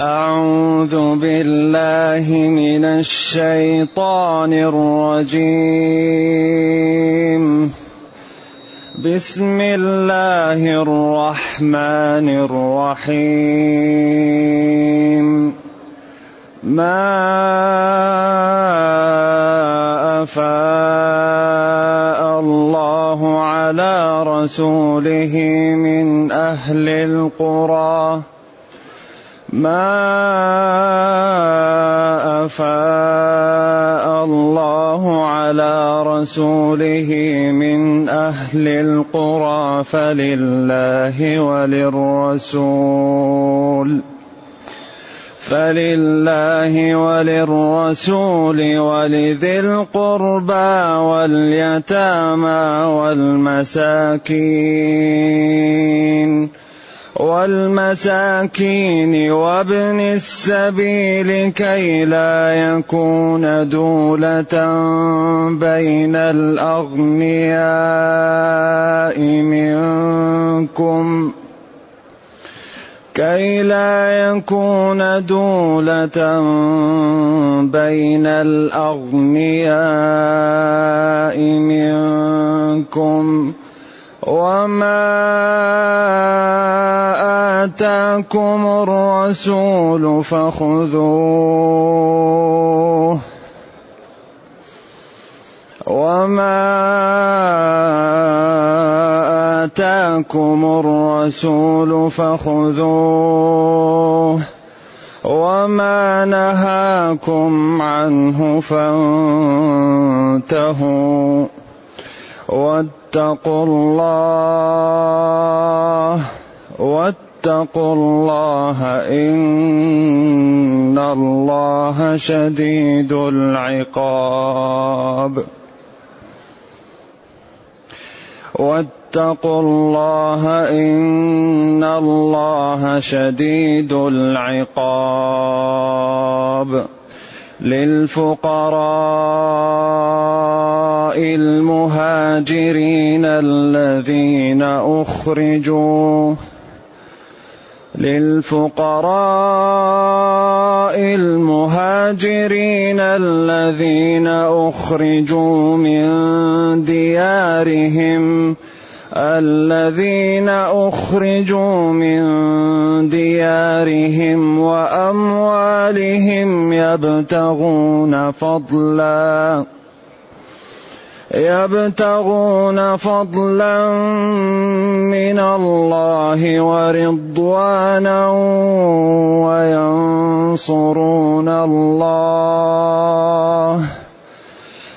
أعوذ بالله من الشيطان الرجيم. بسم الله الرحمن الرحيم. ما أفاء الله على رسوله من أهل القرى ما أفاء الله على رسوله من أهل القرى فلله وللرسول فلله وللرسول ولذي القربى واليتامى والمساكين والمساكين وابن السبيل كي لا يكون دولة بين الأغنياء منكم. كي لا يكون دولة بين الأغنياء منكم. وما آتاكم الرسول فخذوه وما آتاكم الرسول فخذوه وما نهاكم عنه فانتهوا واتقوا الله واتقوا الله إن الله شديد العقاب. واتقوا الله إن الله شديد العقاب. للفقراء المهاجرين الذين أخرجوا للفقراء المهاجرين الذين أخرجوا من ديارهم الذين أخرجوا من ديارهم وأموالهم يبتغون فضلا يبتغون فضلا من الله ورضوانا وينصرون الله.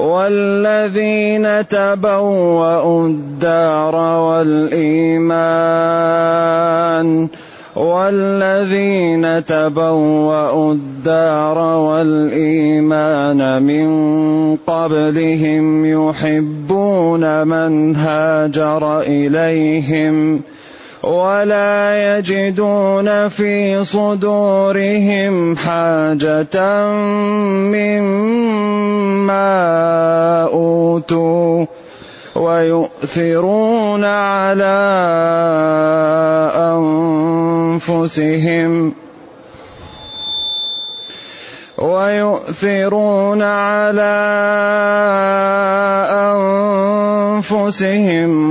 والذين تبوأوا الدار والإيمان والذين تبوأوا الدار والإيمان من قبلهم يحبون من هاجر إليهم. ولا يجدون في صدورهم حاجة مما أوتوا ويؤثرون على أنفسهم ويؤثرون على أنفسهم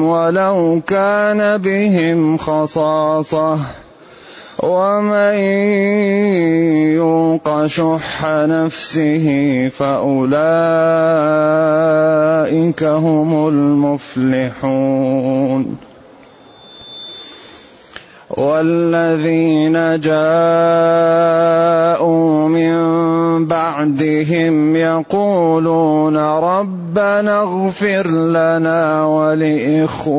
ولو كان بهم خصاصة. ومن يوق شح نفسه فأولئك هم المفلحون. والذين جاءوا من بعدهم يقولون ربنا اغفر لنا ولإخواننا.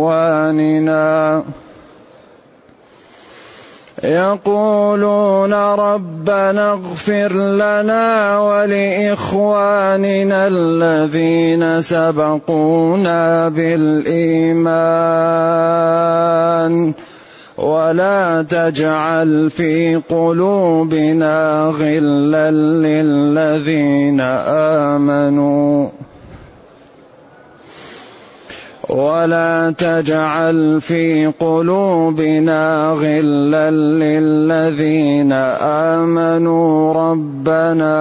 يقولون ربنا اغفر لنا ولإخواننا الذين سبقونا بالإيمان. ولا تجعل في قلوبنا غلا للذين آمنوا. ولا تجعل في قلوبنا غلا للذين آمنوا. ربنا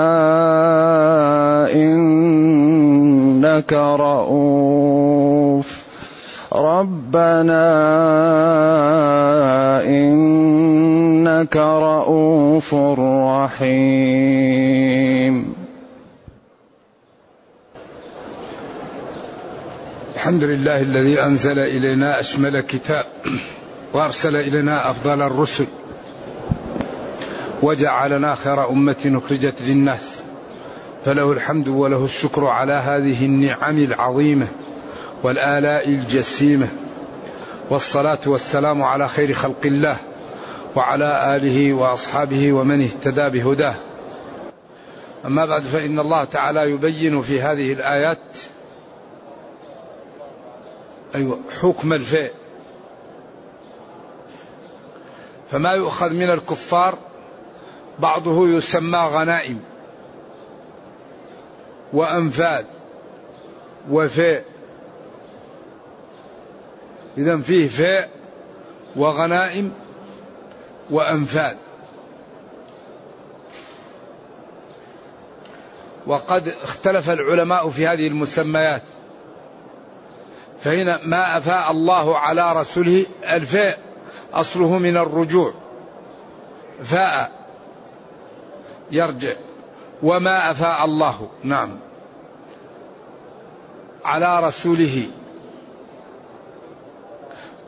إنك رؤوف. ربنا إنك رؤوف رحيم. الحمد لله الذي أنزل إلينا أشمل كتاب وأرسل إلينا أفضل الرسل وجعلنا خير أمة أخرجت للناس. فله الحمد وله الشكر على هذه النعم العظيمة. والآلاء الجسيمة والصلاة والسلام على خير خلق الله وعلى آله وأصحابه ومن اهتدى بهداه. أما بعد فإن الله تعالى يبين في هذه الآيات أيوة حكم الفيء فما يؤخذ من الكفار بعضه يسمى غنائم وأنفال وفيء إذا فيه فيء وغنائم وأنفال. وقد اختلف العلماء في هذه المسميات. فهنا ما أفاء الله على رسوله الفاء أصله من الرجوع. فاء يرجع. وما أفاء الله. نعم. على رسوله.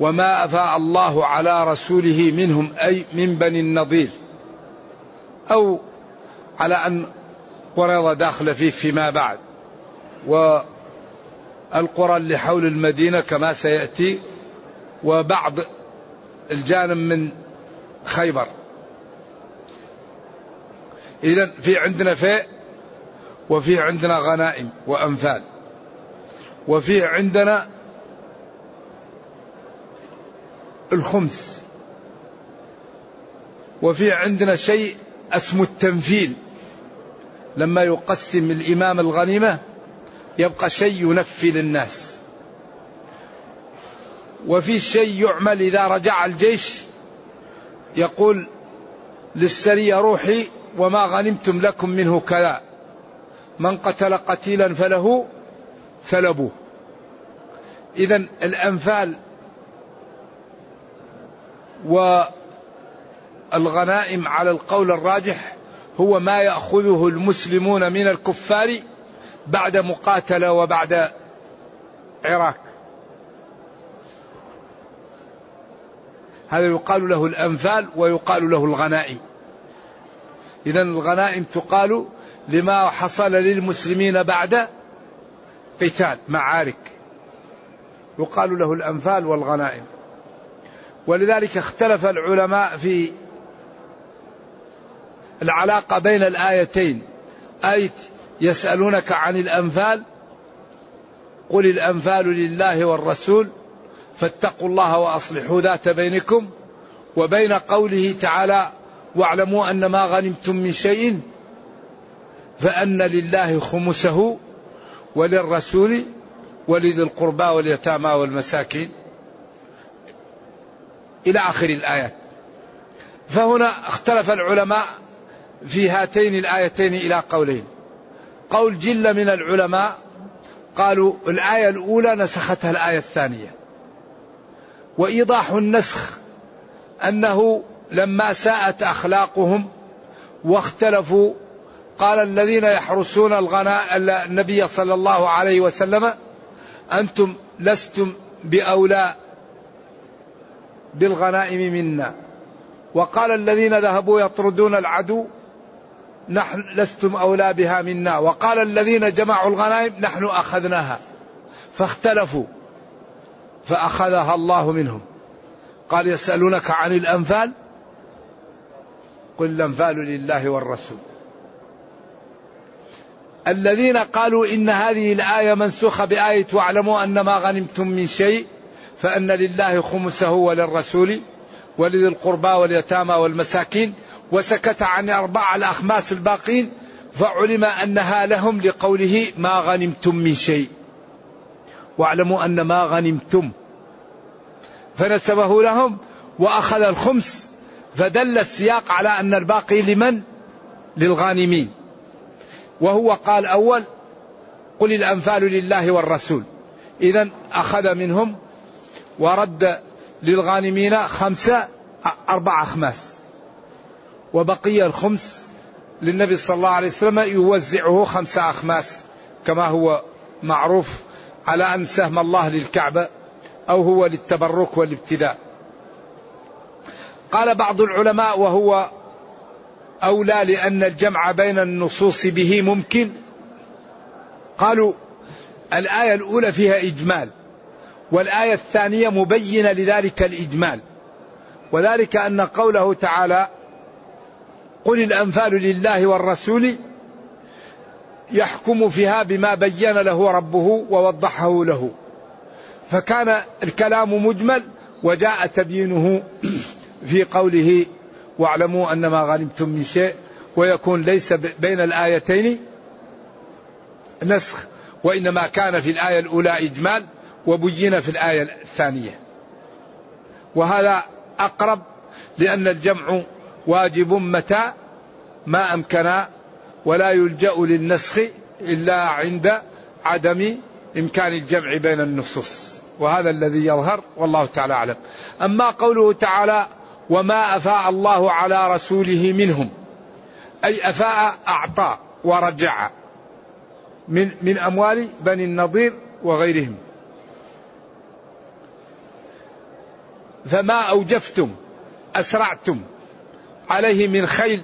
وما أفاء الله على رسوله منهم أي من بني النضير. أو على أن قرض داخل فيه فيما بعد. و القرى اللي حول المدينة كما سيأتي وبعض الجانب من خيبر. إذا في عندنا فيء وفي عندنا غنائم وأنفال. وفي عندنا الخمس. وفي عندنا شيء اسمه التنفيل. لما يقسم الإمام الغنيمة يبقى شيء ينفي للناس. وفي شيء يعمل إذا رجع الجيش يقول للسرية روحي وما غنمتم لكم منه كذا. من قتل قتيلا فله سلبوه إذا الأنفال والغنائم على القول الراجح هو ما يأخذه المسلمون من الكفار بعد مقاتلة وبعد عراك. هذا يقال له الأنفال ويقال له الغنائم. اذا الغنائم تقال لما حصل للمسلمين بعد قتال معارك. يقال له الأنفال والغنائم. ولذلك اختلف العلماء في العلاقة بين الآيتين. إيه يسألونك عن الأنفال قل الأنفال لله والرسول فاتقوا الله وأصلحوا ذات بينكم وبين قوله تعالى واعلموا أن ما غنمتم من شيء فأن لله خمسه وللرسول ولذي القربى واليتامى والمساكين. إلى آخر الآيات. فهنا اختلف العلماء في هاتين الآيتين إلى قولين. قول جل من العلماء قالوا الآية الأولى نسختها الآية الثانية. وإيضاح النسخ أنه لما ساءت أخلاقهم واختلفوا قال الذين يحرسون الغناء النبي صلى الله عليه وسلم أنتم لستم بأولى بالغنائم منا. وقال الذين ذهبوا يطردون العدو نحن لستم أولى بها منا. وقال الذين جمعوا الغنائم نحن أخذناها. فاختلفوا فأخذها الله منهم. قال يسألونك عن الأنفال؟ قل الأنفال لله والرسول. الذين قالوا إن هذه الآية منسوخة بآية واعلموا أن ما غنمتم من شيء فأن لله خمسه وللرسول ولذي القربى واليتامى والمساكين وسكت عن أربع الأخماس الباقين فعلم أنها لهم لقوله ما غنمتم من شيء. واعلموا أن ما غنمتم. فنسبه لهم وأخذ الخمس فدل السياق على أن الباقي لمن؟ للغانمين. وهو قال أول قل الأنفال لله والرسول. إذا أخذ منهم ورد للغانمين خمسة أربع أخماس. وبقي الخمس للنبي صلى الله عليه وسلم يوزعه خمسة أخماس كما هو معروف على أن سهم الله للكعبة أو هو للتبرك والابتداء. قال بعض العلماء وهو أولى لأن الجمع بين النصوص به ممكن. قالوا الآية الأولى فيها إجمال. والآية الثانية مبينة لذلك الإجمال. وذلك أن قوله تعالى قل الأنفال لله والرسول يحكم فيها بما بين له ربه ووضحه له فكان الكلام مجمل وجاء تبيينه في قوله واعلموا أن ما غنمتم من شيء ويكون ليس بين الآيتين نسخ. وإنما كان في الآية الأولى إجمال. وبين في الآية الثانية. وهذا أقرب لأن الجمع واجب متى ما أمكن ولا يلجأ للنسخ إلا عند عدم إمكان الجمع بين النصوص. وهذا الذي يظهر والله تعالى أعلم. أما قوله تعالى وما أفاء الله على رسوله منهم أي أفاء أعطى ورجع من من أموال بني النضير وغيرهم. فما أوجفتم أسرعتم. عليه من خيل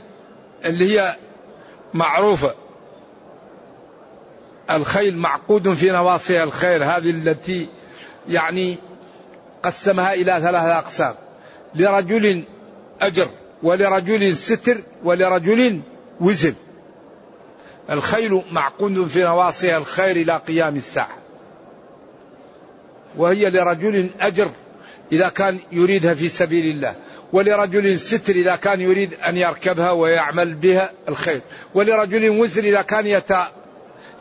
اللي هي معروفة. الخيل معقود في نواصيها الخير هذه التي يعني قسمها إلى ثلاثة أقسام. لرجل أجر ولرجل ستر ولرجل وزر الخيل معقود في نواصيها الخير إلى قيام الساعة. وهي لرجل أجر إذا كان يريدها في سبيل الله. ولرجل ستر إذا كان يريد أن يركبها ويعمل بها الخير. ولرجل وزر إذا كان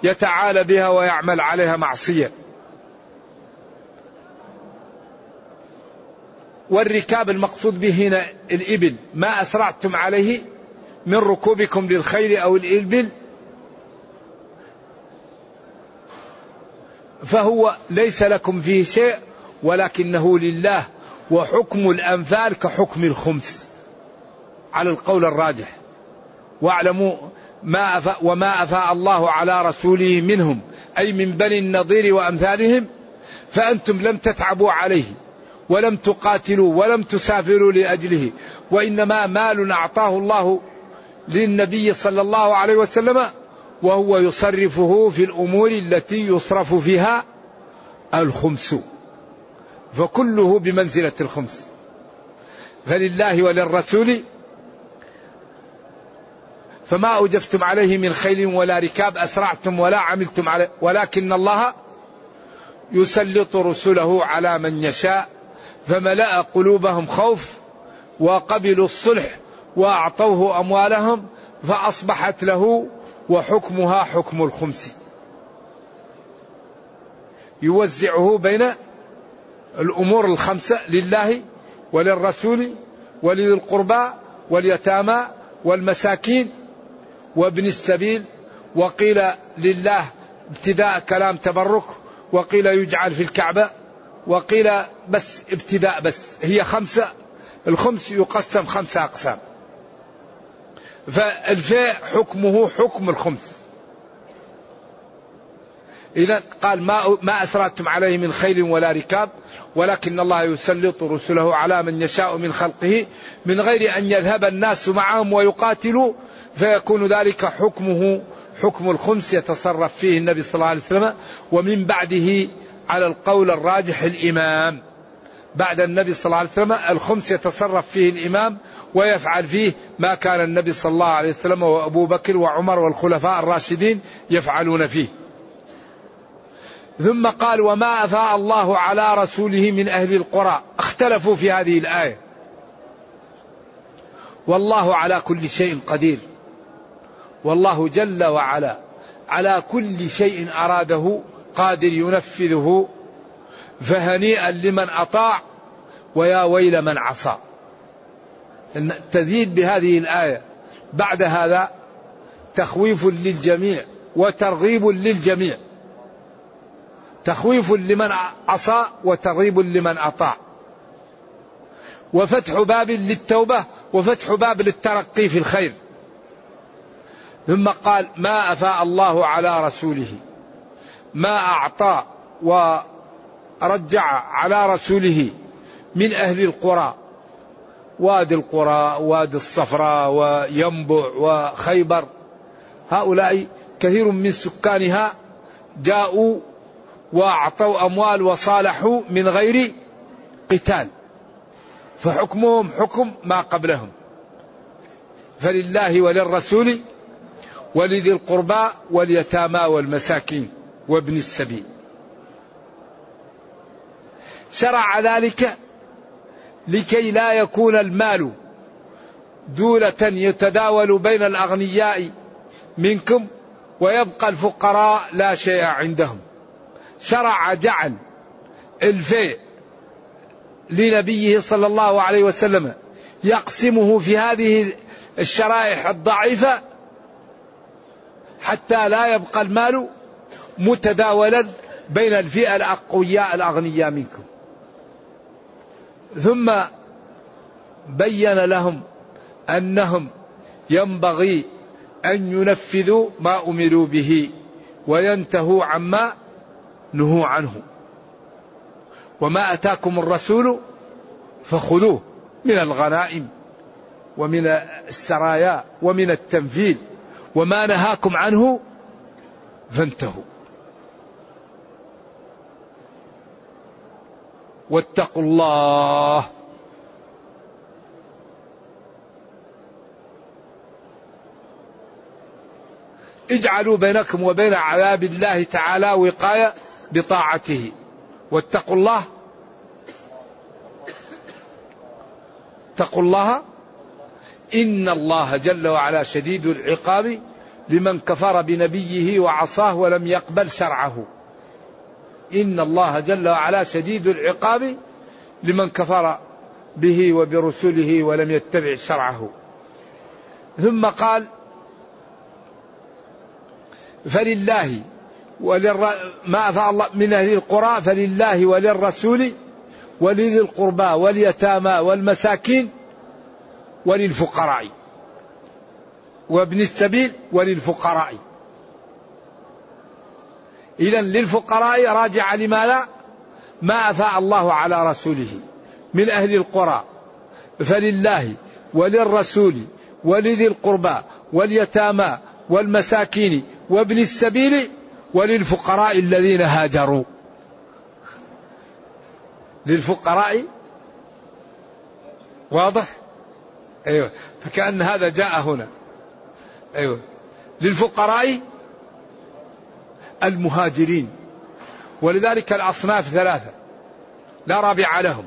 يتعالى بها ويعمل عليها معصية. والركاب المقصود به هنا الإبل. ما أسرعتم عليه من ركوبكم للخيل أو الإبل. فهو ليس لكم فيه شيء ولكنه لله وحكم الأنفال كحكم الخمس. على القول الراجح. واعلموا ما أفاء وما أفاء الله على رسوله منهم أي من بني النضير وأمثالهم فأنتم لم تتعبوا عليه ولم تقاتلوا ولم تسافروا لأجله وإنما مال أعطاه الله للنبي صلى الله عليه وسلم وهو يصرفه في الأمور التي يصرف فيها الخمس. فكله بمنزلة الخمس. فلله وللرسول فما أوجفتم عليه من خيل ولا ركاب أسرعتم ولا عملتم عليه ولكن الله يسلط رسله على من يشاء فملأ قلوبهم خوف وقبلوا الصلح وأعطوه أموالهم فأصبحت له وحكمها حكم الخمس. يوزعه بين الأمور الخمسة لله وللرسول ولذي القربى واليتامى والمساكين وابن السبيل وقيل لله ابتداء كلام تبرك وقيل يجعل في الكعبة وقيل بس ابتداء بس هي خمسة الخمس يقسم خمسة أقسام فالفاء حكمه حكم الخمس إذا قال ما ما أسرعتم عليه من خيل ولا ركاب ولكن الله يسلط رسله على من يشاء من خلقه من غير أن يذهب الناس معهم ويقاتلوا فيكون ذلك حكمه حكم الخمس يتصرف فيه النبي صلى الله عليه وسلم ومن بعده على القول الراجح الإمام. بعد النبي صلى الله عليه وسلم الخمس يتصرف فيه الإمام ويفعل فيه ما كان النبي صلى الله عليه وسلم وأبو بكر وعمر والخلفاء الراشدين يفعلون فيه. ثم قال وما أفاء الله على رسوله من أهل القرى. اختلفوا في هذه الآية. والله على كل شيء قدير. والله جل وعلا على كل شيء أراده قادر ينفذه. فهنيئا لمن أطاع ويا ويل من عصى. تزيد بهذه الآية بعد هذا تخويف للجميع وترغيب للجميع. تخويف لمن عصى وترغيب لمن أطاع. وفتح باب للتوبة وفتح باب للترقي في الخير. ثم قال ما أفاء الله على رسوله. ما أعطى ورجع على رسوله من أهل القرى. وادي القرى وادي الصفراء وينبع وخيبر. هؤلاء كثير من سكانها جاءوا واعطوا أموال وصالحوا من غير قتال. فحكمهم حكم ما قبلهم. فلله وللرسول ولذي القربى واليتامى والمساكين وابن السبيل. شرع ذلك لكي لا يكون المال دولة يتداول بين الأغنياء منكم ويبقى الفقراء لا شيء عندهم. شرع جعل الفيء لنبيه صلى الله عليه وسلم يقسمه في هذه الشرائح الضعيفة حتى لا يبقى المال متداولا بين الفئة الأقوياء الأغنياء منكم. ثم بين لهم أنهم ينبغي أن ينفذوا ما أمروا به وينتهوا عما نهوا عنه. وما أتاكم الرسول فخذوه من الغنائم ومن السرايا ومن التنفيذ. وما نهاكم عنه فانتهوا. واتقوا الله. اجعلوا بينكم وبين عذاب الله تعالى وقاية بطاعته. واتقوا الله. اتقوا الله. إن الله جل وعلا شديد العقاب لمن كفر بنبيه وعصاه ولم يقبل شرعه. إن الله جل وعلا شديد العقاب لمن كفر به وبرسله ولم يتبع شرعه. ثم قال فلله وللر... ما أفاء الله من أهل القرى فلله وللرسول ولذي القربى واليتامى والمساكين وللفقراء. وابن السبيل وللفقراء. إذا للفقراء راجع لماذا؟ ما أفاء الله على رسوله من أهل القرى فلله وللرسول ولذي القربى واليتامى والمساكين وابن السبيل وللفقراء الذين هاجروا. للفقراء. واضح؟ أيوه. فكأن هذا جاء هنا. أيوه. للفقراء المهاجرين. ولذلك الأصناف ثلاثة. لا رابع لهم.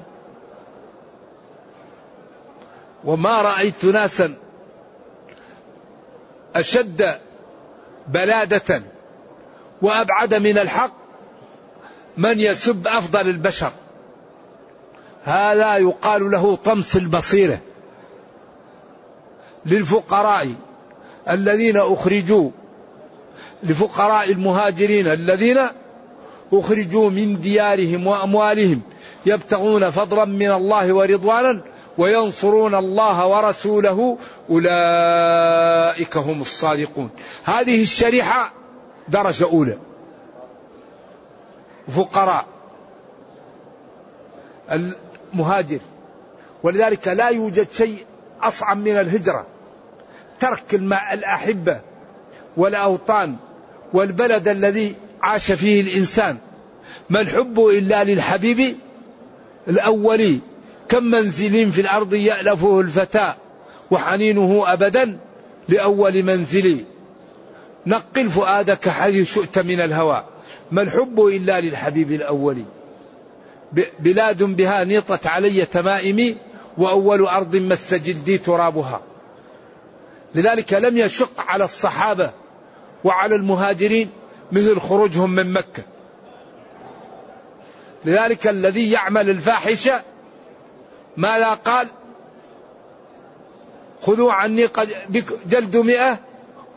وما رأيت ناسا أشد بلادة وأبعد من الحق من يسب أفضل البشر. هذا يقال له طمس البصيرة. للفقراء الذين أخرجوا لفقراء المهاجرين الذين أخرجوا من ديارهم وأموالهم يبتغون فضلا من الله ورضوانا وينصرون الله ورسوله. أولئك هم الصادقون. هذه الشريحة درجة أولى. فقراء. المهاجر. ولذلك لا يوجد شيء أصعب من الهجرة. ترك الأحبة والأوطان والبلد الذي عاش فيه الإنسان. ما الحب إلا للحبيب الأولي كم منزل في الأرض يألفه الفتى وحنينه أبدا لأول منزل؟ نقل فؤادك حيث شئت من الهوى. ما الحب إلا للحبيب الأول. بلاد بها نيطت علي تمائمي وأول أرض مس جلدي ترابها. لذلك لم يشق على الصحابة وعلى المهاجرين مثل خروجهم من مكة. لذلك الذي يعمل الفاحشة ماذا قال؟ خذوا عني جلد مئة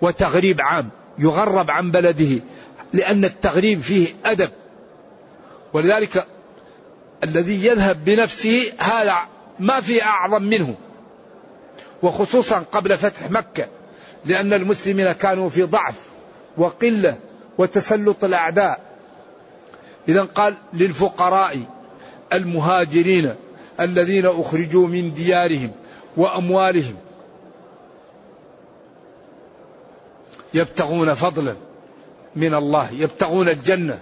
وتغريب عام. يغرب عن بلده لأن التغريب فيه أدب. ولذلك الذي يذهب بنفسه هذا ما في أعظم منه وخصوصا قبل فتح مكة لأن المسلمين كانوا في ضعف وقلة وتسلط الأعداء. إذا قال للفقراء المهاجرين الذين أخرجوا من ديارهم وأموالهم يبتغون فضلا من الله يبتغون الجنة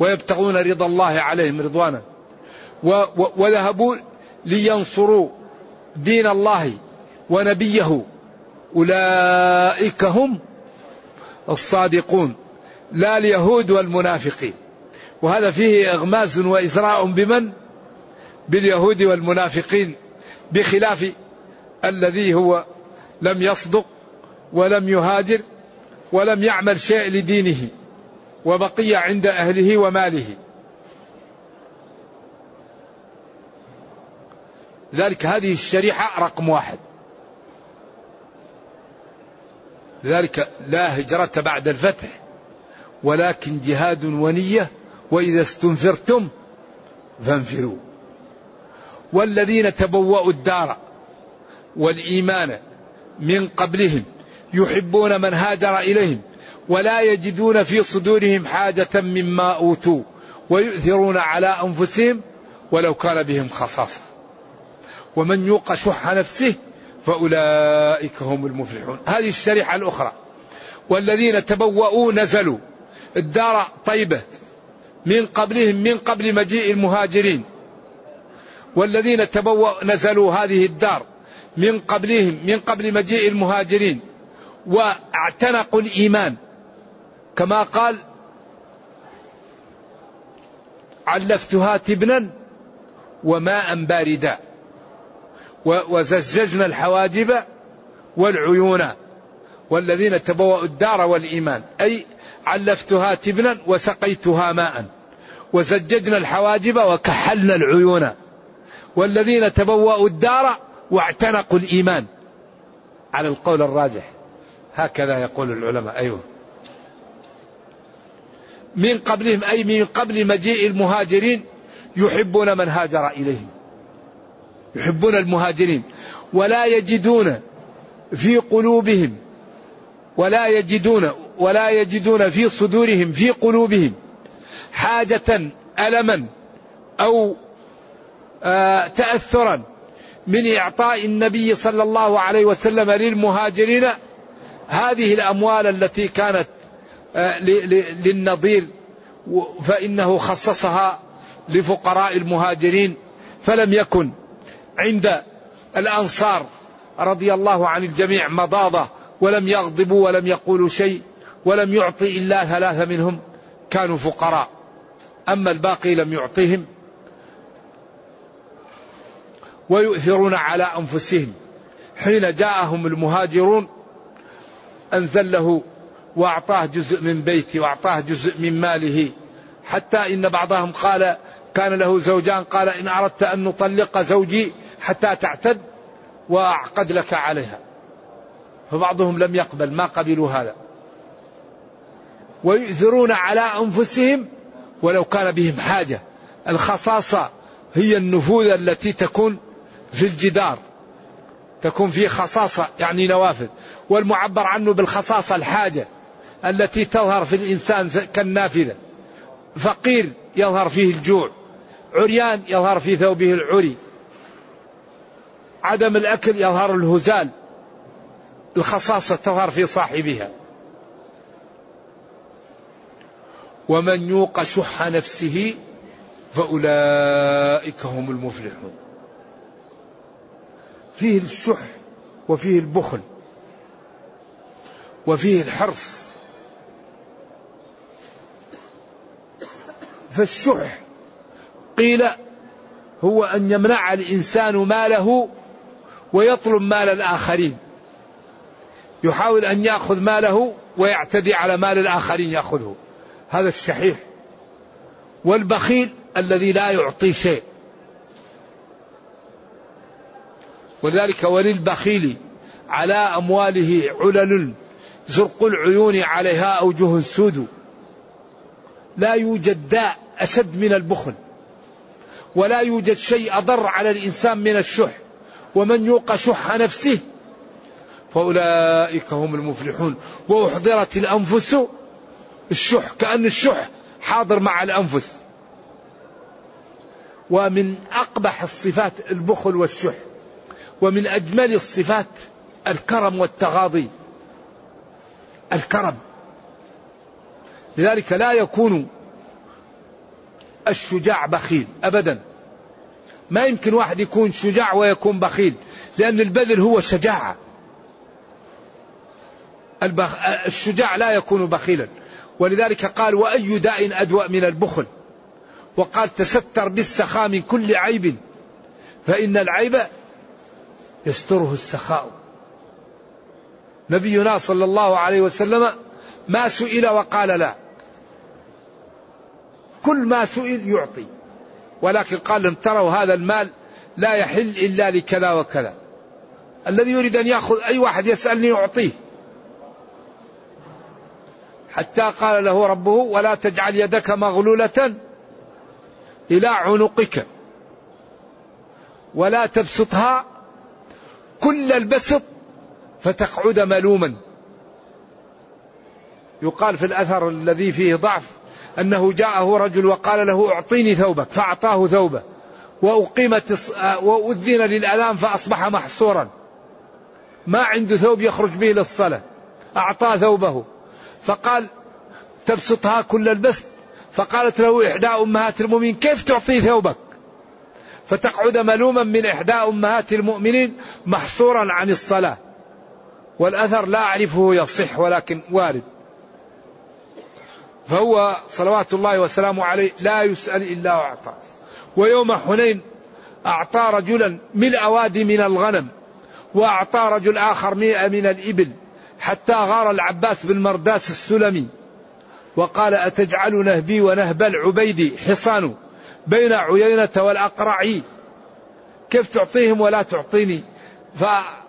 ويبتغون رضا الله عليهم رضوانا. وذهبوا لينصروا دين الله ونبيه. أولئك هم الصادقون لا اليهود والمنافقين. وهذا فيه إغماز وإزراء بمن؟ باليهود والمنافقين بخلاف الذي هو لم يصدق ولم يهاجر. ولم يعمل شيء لدينه وبقي عند أهله وماله. لذلك هذه الشريحة رقم واحد. لذلك لا هجرة بعد الفتح ولكن جهاد ونية وإذا استنفرتم فانفروا. والذين تبوأوا الدار والإيمان من قبلهم يحبون من هاجر إليهم ولا يجدون في صدورهم حاجة مما أوتوا ويؤثرون على أنفسهم ولو كان بهم خصاصة. ومن يوق شح نفسه فأولئك هم المفلحون. هذه الشريحة الأخرى. والذين تبوأوا نزلوا. الدار طيبة. من قبلهم من قبل مجيء المهاجرين. والذين تبوأ نزلوا هذه الدار. من قبلهم من قبل مجيء المهاجرين. واعتنقوا الإيمان. كما قال علفتها تبنا وماء باردا وزججنا الحواجب والعيون والذين تبوأوا الدار والإيمان. أي علفتها تبنا وسقيتها ماء وزججنا الحواجب وكحلنا العيون. والذين تبوأوا الدار واعتنقوا الإيمان. على القول الراجح. هكذا يقول العلماء أيوه. من قبلهم أي من قبل مجيء المهاجرين يحبون من هاجر إليهم. يحبون المهاجرين. ولا يجدون في قلوبهم ولا يجدون ولا يجدون في صدورهم في قلوبهم حاجة ألما أو آه تأثرا من إعطاء النبي صلى الله عليه وسلم للمهاجرين هذه الأموال التي كانت آه، للنظير فإنه خصصها لفقراء المهاجرين فلم يكن عند الأنصار رضي الله عن الجميع مضاضة ولم يغضبوا ولم يقولوا شيء ولم يعطي إلا ثلاثة منهم كانوا فقراء. أما الباقي لم يعطيهم ويؤثرون على أنفسهم. حين جاءهم المهاجرون أنزل له وأعطاه جزء من بيته وأعطاه جزء من ماله. حتى إن بعضهم قال كان له زوجان قال إن أردت أن نطلق زوجي حتى تعتد وأعقد لك عليها. فبعضهم لم يقبل ما قبلوا هذا. ويؤثرون على أنفسهم ولو كان بهم حاجة. الخصاصة هي النفوذ التي تكون في الجدار. تكون في خصاصة يعني نوافذ. والمعبر عنه بالخصاصة الحاجة التي تظهر في الإنسان كالنافذة. فقير يظهر فيه الجوع عريان يظهر في ثوبه العري عدم الأكل يظهر الهزال الخصاصة تظهر في صاحبها. ومن يوق شح نفسه فأولئك هم المفلحون. فيه الشح وفيه البخل. وفيه الحرص فالشح قيل هو أن يمنع الإنسان ماله ويطلب مال الآخرين. يحاول أن يأخذ ماله ويعتدي على مال الآخرين يأخذه. هذا الشحيح والبخيل الذي لا يعطي شيء. ولذلك وللبخيل على أمواله علل. زرق العيون عليها أوجه سود. لا يوجد داء أشد من البخل ولا يوجد شيء أضر على الإنسان من الشح ومن يوق شح نفسه فأولئك هم المفلحون. وأحضرت الأنفس الشح كأن الشح حاضر مع الأنفس. ومن أقبح الصفات البخل والشح ومن أجمل الصفات الكرم والتغاضي. الكرم. لذلك لا يكون الشجاع بخيل أبدا. ما يمكن واحد يكون شجاع ويكون بخيل لأن البذل هو شجاعة. الشجاع لا يكون بخيلا. ولذلك قال وأي داء أدوأ من البخل؟ وقال تستر بالسخاء من كل عيب فإن العيب يستره السخاء. نبينا صلى الله عليه وسلم ما سئل وقال لا. كل ما سئل يعطي. ولكن قال ان تروا هذا المال لا يحل إلا لكذا وكذا. الذي يريد أن يأخذ أي واحد يسألني أعطيه. حتى قال له ربه ولا تجعل يدك مغلولة إلى عنقك. ولا تبسطها كل البسط فتقعد ملوما. يقال في الأثر الذي فيه ضعف أنه جاءه رجل وقال له أعطيني ثوبك فأعطاه ثوبه. وأقيمت وأذن للاذان فأصبح محصورا. ما عنده ثوب يخرج به للصلاة. أعطاه ثوبه. فقال تبسطها كل البسط. فقالت له إحدى أمهات المؤمنين كيف تعطي ثوبك؟ فتقعد ملوما من إحدى أمهات المؤمنين محصورا عن الصلاة. والأثر لا أعرفه يصح ولكن وارد. فهو صلوات الله وسلامه عليه لا يسأل إلا وأعطى. ويوم حنين أعطى رجلا ملء وادي من الغنم وأعطى رجل آخر مئة من الإبل حتى غار العباس بن مرداس السلمي. وقال أتجعل نهبي ونهب العبيدي حصان بين عيينة والأقرع كيف تعطيهم ولا تعطيني؟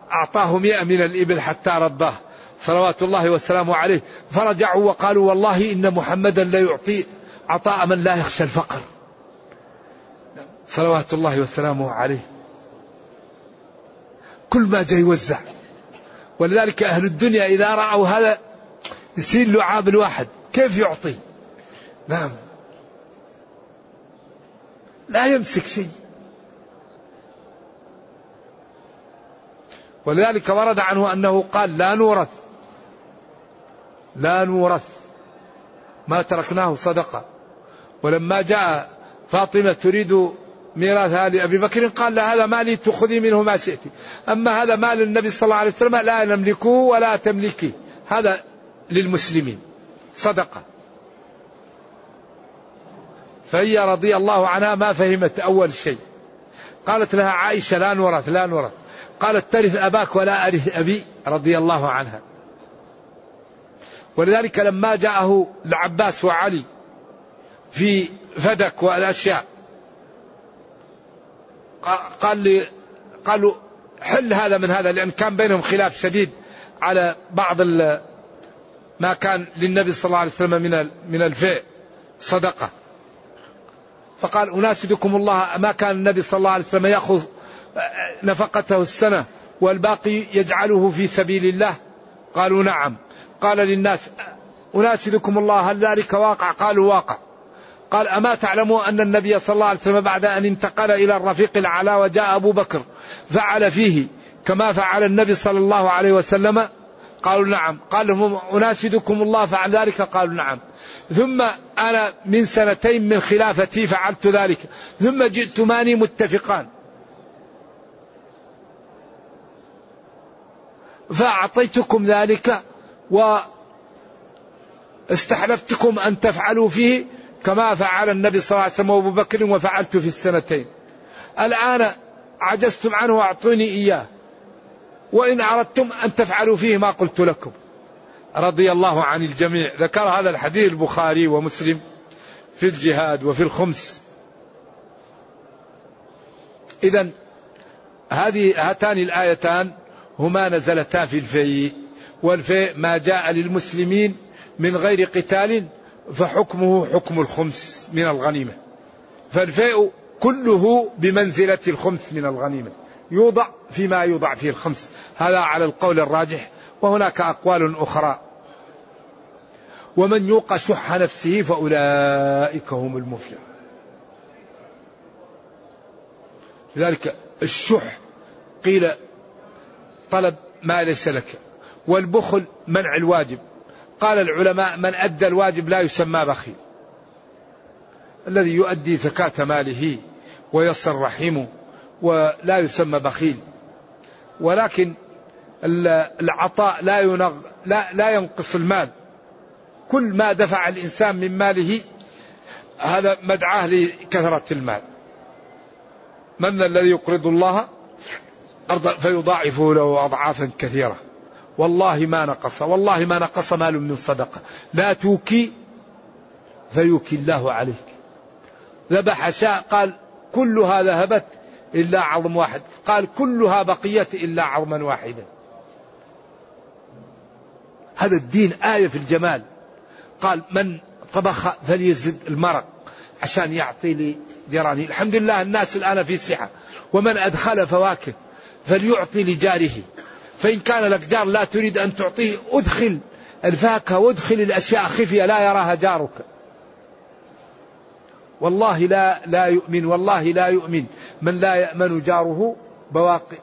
فأعطاه مئة من الإبل حتى رضاه. صلوات الله وسلامه عليه. فرجعوا وقالوا والله إن محمدا لا يعطي عطاء من لا يخشى الفقر. صلوات الله وسلامه عليه. كل ما جاي يوزع. ولذلك أهل الدنيا إذا رأوا هذا يصير لعاب الواحد. كيف يعطي؟ نعم. لا يمسك شيء. ولذلك ورد عنه أنه قال لا نورث. لا نورث. ما تركناه صدقة. ولما جاء فاطمة تريد ميراثها لابي بكر قال لا هذا مالي تخذي منه ما شئت. أما هذا مال النبي صلى الله عليه وسلم لا نملكه ولا تملكي. هذا للمسلمين. صدقة. فهي رضي الله عنها ما فهمت أول شيء. قالت لها عائشة لا نورث لا نورث. قالت ترث أباك ولا أرث أبي رضي الله عنها ولذلك لما جاءه العباس وعلي في فدك والأشياء قال لي قالوا حل هذا من هذا لأن كان بينهم خلاف شديد على بعض ما كان للنبي صلى الله عليه وسلم من من الفئ صدقة. فقال أناشدكم الله ما كان النبي صلى الله عليه وسلم يأخذ نفقته السنة والباقي يجعله في سبيل الله؟ قالوا نعم. قال للناس أناشدكم الله هل ذلك واقع؟ قالوا واقع. قال أما تعلموا أن النبي صلى الله عليه وسلم بعد أن انتقل إلى الرفيق العلا وجاء أبو بكر فعل فيه كما فعل النبي صلى الله عليه وسلم؟ قالوا نعم. قال لهم أناشدكم الله فعل ذلك؟ قالوا نعم. ثم أنا من سنتين من خلافتي فعلت ذلك. ثم جئتماني متفقان. فأعطيتكم ذلك واستحلفتكم أن تفعلوا فيه كما فعل النبي صلى الله عليه وسلم وأبو بكر وفعلت في السنتين. الآن عجزتم عنه وأعطوني إياه. وإن أردتم أن تفعلوا فيه ما قلت لكم. رضي الله عن الجميع. ذكر هذا الحديث البخاري ومسلم في الجهاد وفي الخمس. إذا هذه هاتان الآيتان هما نزلتا في الفيء والفيء ما جاء للمسلمين من غير قتال فحكمه حكم الخمس من الغنيمة. فالفيء كله بمنزلة الخمس من الغنيمة. يوضع فيما يوضع فيه الخمس. هذا على القول الراجح. وهناك أقوال أخرى. ومن يوق شح نفسه فأولئك هم المفلحون. لذلك الشح قيل طلب ما ليس لك والبخل منع الواجب. قال العلماء من أدى الواجب لا يسمى بخيل. الذي يؤدي زكاة ماله ويصل رحمه ولا يسمى بخيل. ولكن العطاء لا ينغ لا, لا ينقص المال. كل ما دفع الإنسان من ماله هذا مدعاه لكثرة المال. من الذي يقرض الله؟ أرضا فيضاعفه له أضعافا كثيرة. والله ما نقص والله ما نقص مال من صدقة. لا توكي فيوكي الله عليك. ذبح شاء قال كلها ذهبت إلا عظم واحد. قال كلها بقيت إلا عظما واحدا. هذا الدين آية في الجمال. قال من طبخ فليزد المرق عشان يعطي لجيرانه الحمد لله الناس الآن في صحة. ومن أدخل فواكه. فليعطي لجاره. فإن كان لك جار لا تريد أن تعطيه أدخل الفاكهة وادخل الأشياء خفية لا يراها جارك. والله لا لا يؤمن والله لا يؤمن. من لا يأمن جاره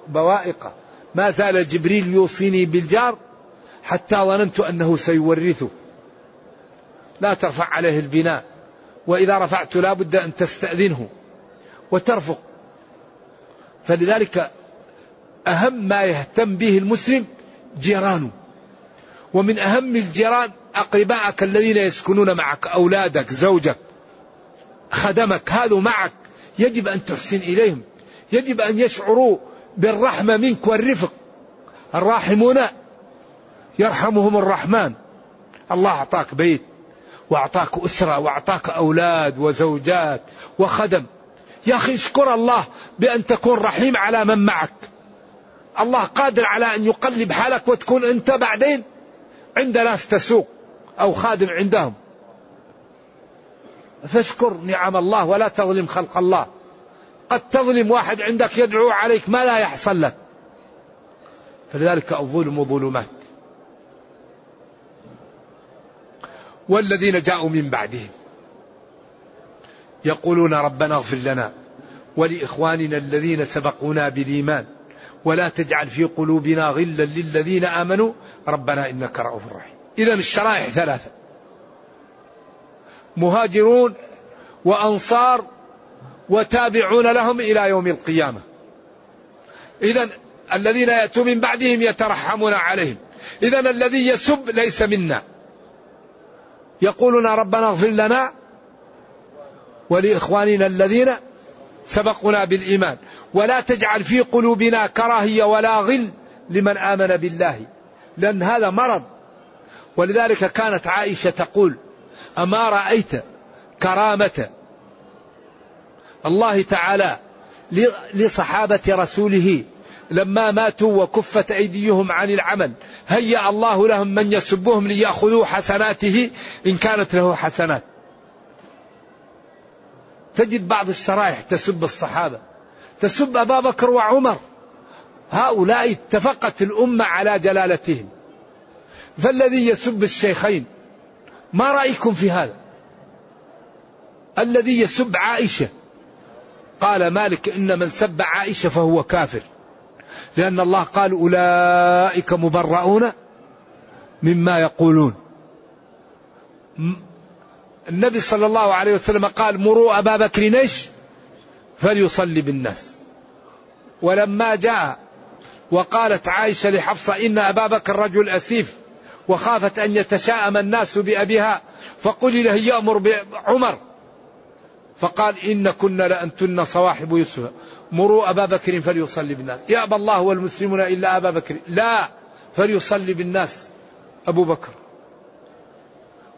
بوائقه ما زال جبريل يوصيني بالجار حتى ظننت أنه سيورثه. لا ترفع عليه البناء. وإذا رفعت لا بد أن تستأذنه وترفق. فلذلك أهم ما يهتم به المسلم جيرانه. ومن أهم الجيران أقربائك الذين يسكنون معك أولادك زوجك خدمك هذا معك. يجب أن تحسن إليهم. يجب أن يشعروا بالرحمة منك والرفق. الراحمون يرحمهم الرحمن. الله أعطاك بيت وأعطاك أسرة وأعطاك أولاد وزوجات وخدم. يا أخي اشكر الله بأن تكون رحيم على من معك. الله قادر على أن يقلب حالك وتكون أنت بعدين عند ناس تسوق أو خادم عندهم. فاشكر نعم الله ولا تظلم خلق الله. قد تظلم واحد عندك يدعو عليك ما لا يحصل لك. فلذلك الظلم ظلمات. والذين جاءوا من بعدهم يقولون ربنا اغفر لنا ولإخواننا الذين سبقونا بالإيمان. ولا تجعل في قلوبنا غلا للذين آمنوا ربنا إنك رؤوف رحيم. اذا الشرائح ثلاثة. مهاجرون وأنصار وتابعون لهم إلى يوم القيامة. اذا الذين يأتوا من بعدهم يترحمون عليهم. اذا الذي يسب ليس منا. يقولون ربنا اغفر لنا ولإخواننا الذين سبقنا بالإيمان. ولا تجعل في قلوبنا كراهية ولا غل لمن آمن بالله لأن هذا مرض. ولذلك كانت عائشة تقول أما رأيت كرامة الله تعالى لصحابة رسوله لما ماتوا وكفت أيديهم عن العمل هيأ الله لهم من يسبهم ليأخذوا حسناته إن كانت له حسنات. تجد بعض الشرائح تسب الصحابة تسب أبا بكر وعمر. هؤلاء اتفقت الأمة على جلالتهم. فالذي يسب الشيخين ما رأيكم في هذا؟ الذي يسب عائشة. قال مالك إن من سب عائشة فهو كافر. لأن الله قال أولئك مبرؤون مما يقولون. النبي صلى الله عليه وسلم قال مروا أبا بكر إيش فليصلي بالناس. ولما جاء وقالت عائشة لحفصة إن أبا بكر رجل أسيف وخافت أن يتشاءم الناس بأبيها فقل له يأمر بعمر. فقال إن كنا لأنتن صواحب يوسف. مروا أبا بكر فليصلي بالناس. يأبى الله والمسلمون إلا أبا بكر. لا فليصلي بالناس. أبو بكر.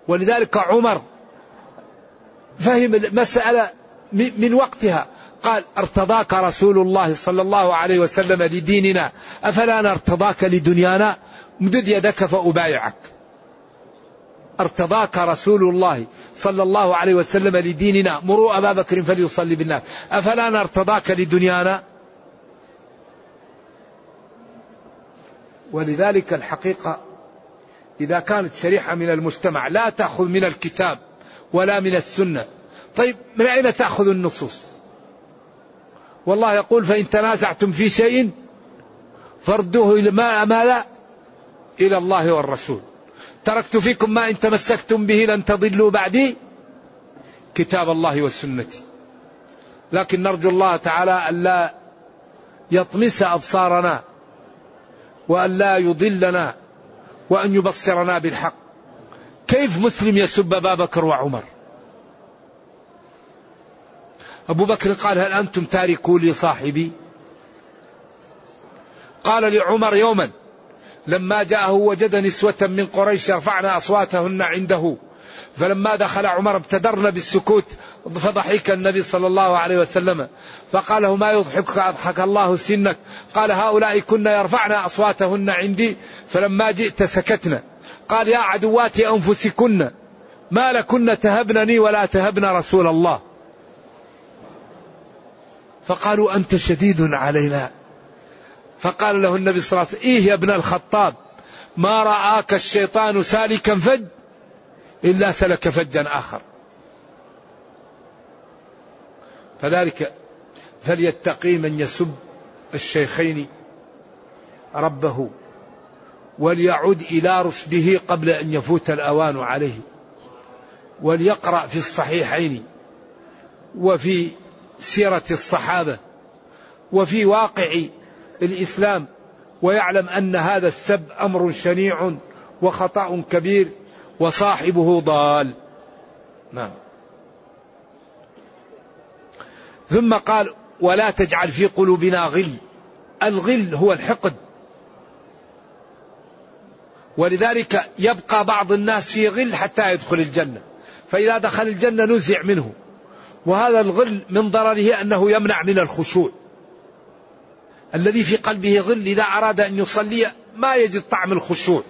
ولذلك عمر فهم المسألة من وقتها. قال ارتضاك رسول الله صلى الله عليه وسلم لديننا. أفلا نرتضاك لدنيانا؟ مدد يدك فأبايعك. ارتضاك رسول الله صلى الله عليه وسلم لديننا. مروا أبا بكر فليصلي بالناس. أفلا نرتضاك لدنيانا؟ ولذلك الحقيقة إذا كانت شريحة من المجتمع لا تأخذ من الكتاب ولا من السنة. طيب من أين تأخذ النصوص؟ والله يقول فإن تنازعتم في شيء فردوه إلى ما ماذا إلى الله والرسول. تركت فيكم ما إن تمسكتم به لن تضلوا بعدي كتاب الله والسنة لكن نرجو الله تعالى ألا يطمس أبصارنا وأن لا يضلنا وأن يبصرنا بالحق. كيف مسلم يسب أبا بكر وعمر؟ أبو بكر قال هل أنتم تاركوا لي صاحبي؟ قال لعمر يوما لما جاءه وجد نسوة من قريش يرفعن أصواتهن عنده فلما دخل عمر ابتدرن بالسكوت فضحك النبي صلى الله عليه وسلم فقال ما يضحكك؟ أضحك الله سنك. قال هؤلاء كن يرفعن أصواتهن عندي فلما جئت سكتنا. قال يا عدوات أنفسكن ما لكن تهبنني ولا تهبن رسول الله. فقالوا أنت شديد علينا. فقال له النبي صلى الله عليه وسلم إيه يا ابن الخطاب ما رآك الشيطان سالكا فج إلا سلك فجا آخر. فذلك فليتقي من يسب الشيخين ربه. وليعد إلى رشده قبل أن يفوت الأوان عليه. وليقرأ في الصحيحين وفي سيرة الصحابة وفي واقع الإسلام ويعلم أن هذا السب أمر شنيع وخطأ كبير وصاحبه ضال. نعم. ثم قال ولا تجعل في قلوبنا غل. الغل هو الحقد. ولذلك يبقى بعض الناس في غل حتى يدخل الجنة. فإذا دخل الجنة نزع منه. وهذا الغل من ضرره أنه يمنع من الخشوع. الذي في قلبه غل إذا أراد أن يصلي ما يجد طعم الخشوع.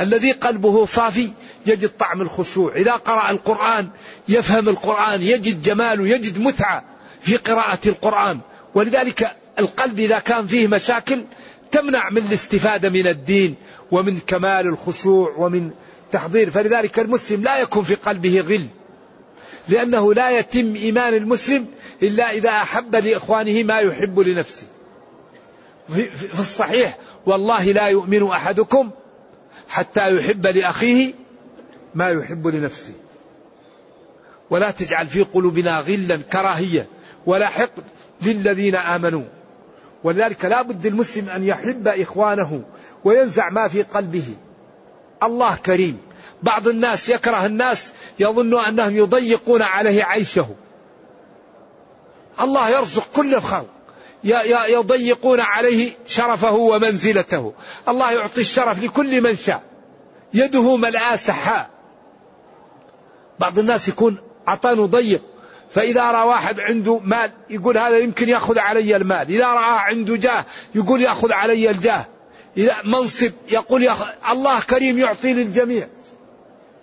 الذي قلبه صافي يجد طعم الخشوع. إذا قرأ القرآن يفهم القرآن يجد جمال ويجد متعة في قراءة القرآن. ولذلك القلب إذا كان فيه مشاكل تمنع من الاستفادة من الدين ومن كمال الخشوع ومن تحضير. فلذلك المسلم لا يكون في قلبه غل لأنه لا يتم إيمان المسلم إلا إذا أحب لإخوانه ما يحب لنفسه. في الصحيح والله لا يؤمن أحدكم حتى يحب لأخيه ما يحب لنفسه. ولا تجعل في قلوبنا غلا كراهية ولا حقد للذين آمنوا. ولذلك لا بد المسلم أن يحب إخوانه وينزع ما في قلبه. الله كريم. بعض الناس يكره الناس يظن أنهم يضيقون عليه عيشه. الله يرزق كل الخلق. يضيقون عليه شرفه ومنزلته. الله يعطي الشرف لكل من شاء. يده ملآ سحاء. بعض الناس يكون عطانه ضيق. فإذا رأى واحد عنده مال يقول هذا يمكن يأخذ علي المال. إذا رأى عنده جاه يقول يأخذ علي الجاه. منصب يقول يأخذ الله كريم يعطي للجميع.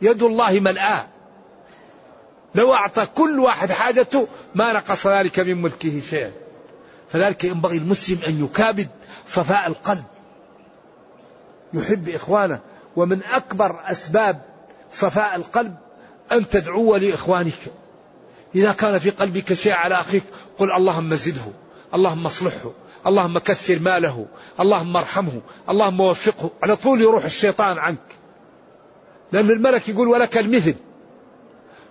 يد الله ملآة. لو أعطى كل واحد حاجته ما نقص ذلك من ملكه شيئا. فذلك ينبغي المسلم أن يكابد صفاء القلب. يحب إخوانه. ومن أكبر أسباب صفاء القلب أن تدعو لإخوانك. إذا كان في قلبك شيء على أخيك قل اللهم زده. اللهم اصلحه. اللهم كثر ماله اللهم ارحمه اللهم وفقه. على طول يروح الشيطان عنك. لأن الملك يقول ولك المثل.